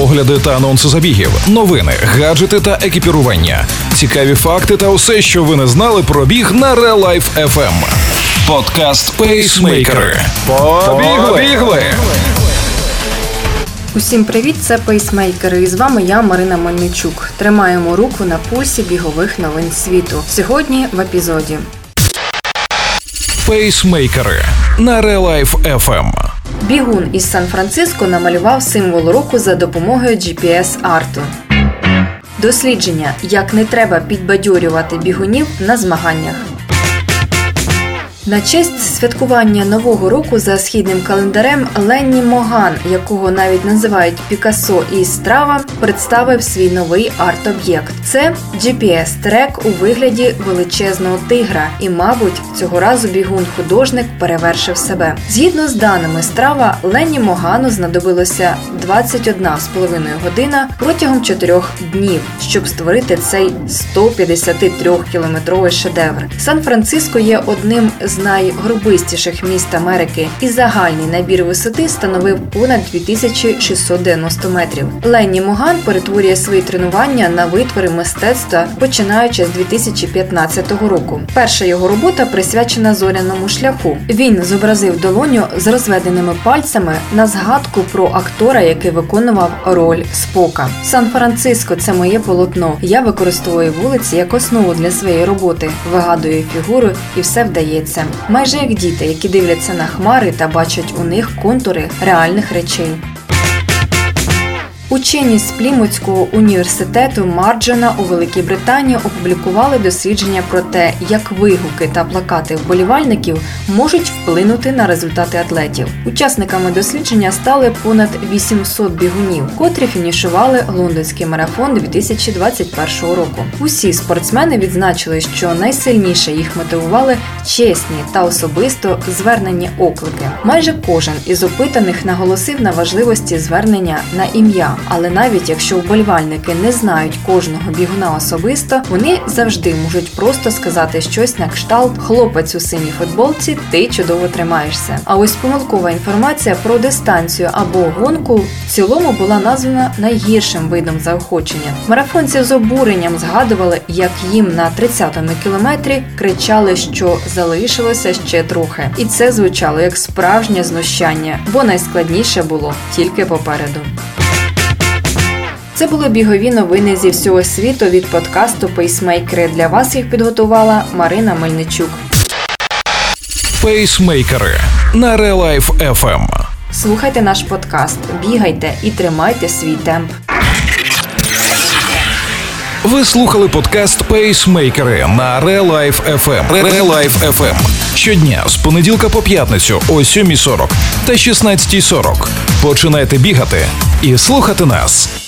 огляди та анонси забігів, новини, гаджети та екіпірування, цікаві факти та усе, що ви не знали про біг на Real Life FM. Подкаст Пейсмейкери. Побігли! Усім привіт, це пейсмейкери. І з вами я, Марина Мельничук. Тримаємо руку на пульсі бігових новин світу. Сьогодні в епізоді. Пейсмейкери на Real Life FM. Бігун із Сан-Франциско намалював символ року за допомогою GPS-арту. Дослідження, як не треба підбадьорювати бігунів на змаганнях. На честь святкування нового року за східним календарем Ленні Моган, якого навіть називають Пікассо і Страва, представив свій новий арт-об'єкт. Це GPS-трек у вигляді величезного тигра, і, мабуть, цього разу бігун-художник перевершив себе. Згідно з даними страва, Ленні Могану знадобилося 21,5 година протягом 4 днів, щоб створити цей 153-кілометровий шедевр. Сан-Франциско є одним з найгробистіших міст Америки, і загальний набір висоти становив понад 2690 метрів. Ленні Моган перетворює свої тренування на витвори мистецтва, починаючи з 2015 року. Перша його робота присвячена зоряному шляху. Він зобразив долоню з розведеними пальцями на згадку про актора, який виконував роль Спока. Сан-Франциско це моє полотно. Я використовую вулиці як основу для своєї роботи, вигадую фігуру, і все вдається. Майже як діти, які дивляться на хмари та бачать у них контури реальних речей. Учені з Плімутського університету Марджена у Великій Британії опублікували дослідження про те, як вигуки та плакати вболівальників можуть вплинути на результати атлетів. Учасниками дослідження стали понад 800 бігунів, котрі фінішували лондонський марафон 2021 року. Усі спортсмени відзначили, що найсильніше їх мотивували чесні та особисто звернені оклики. Майже кожен із опитаних наголосив на важливості звернення на ім'я. Але навіть якщо вболівальники не знають кожного бігуна особисто, вони завжди можуть просто сказати щось на кшталт хлопець у синій футболці, ти чудово тримаєшся. А ось помилкова інформація про дистанцію або гонку в цілому була названа найгіршим видом заохочення. Марафонці з обуренням згадували, як їм на 30-му кілометрі кричали, що залишилося ще трохи, і це звучало як справжнє знущання, бо найскладніше було тільки попереду. Це були бігові новини зі всього світу від подкасту Пейсмейкери. Для вас їх підготувала Марина Мельничук. Пейсмейкери на Life FM. Слухайте наш подкаст, бігайте і тримайте свій темп. Ви слухали подкаст Пейсмейкери на Real Life FM. Real FM. Щодня з понеділка по п'ятницю о 7.40 та 16.40. Починайте бігати і слухати нас.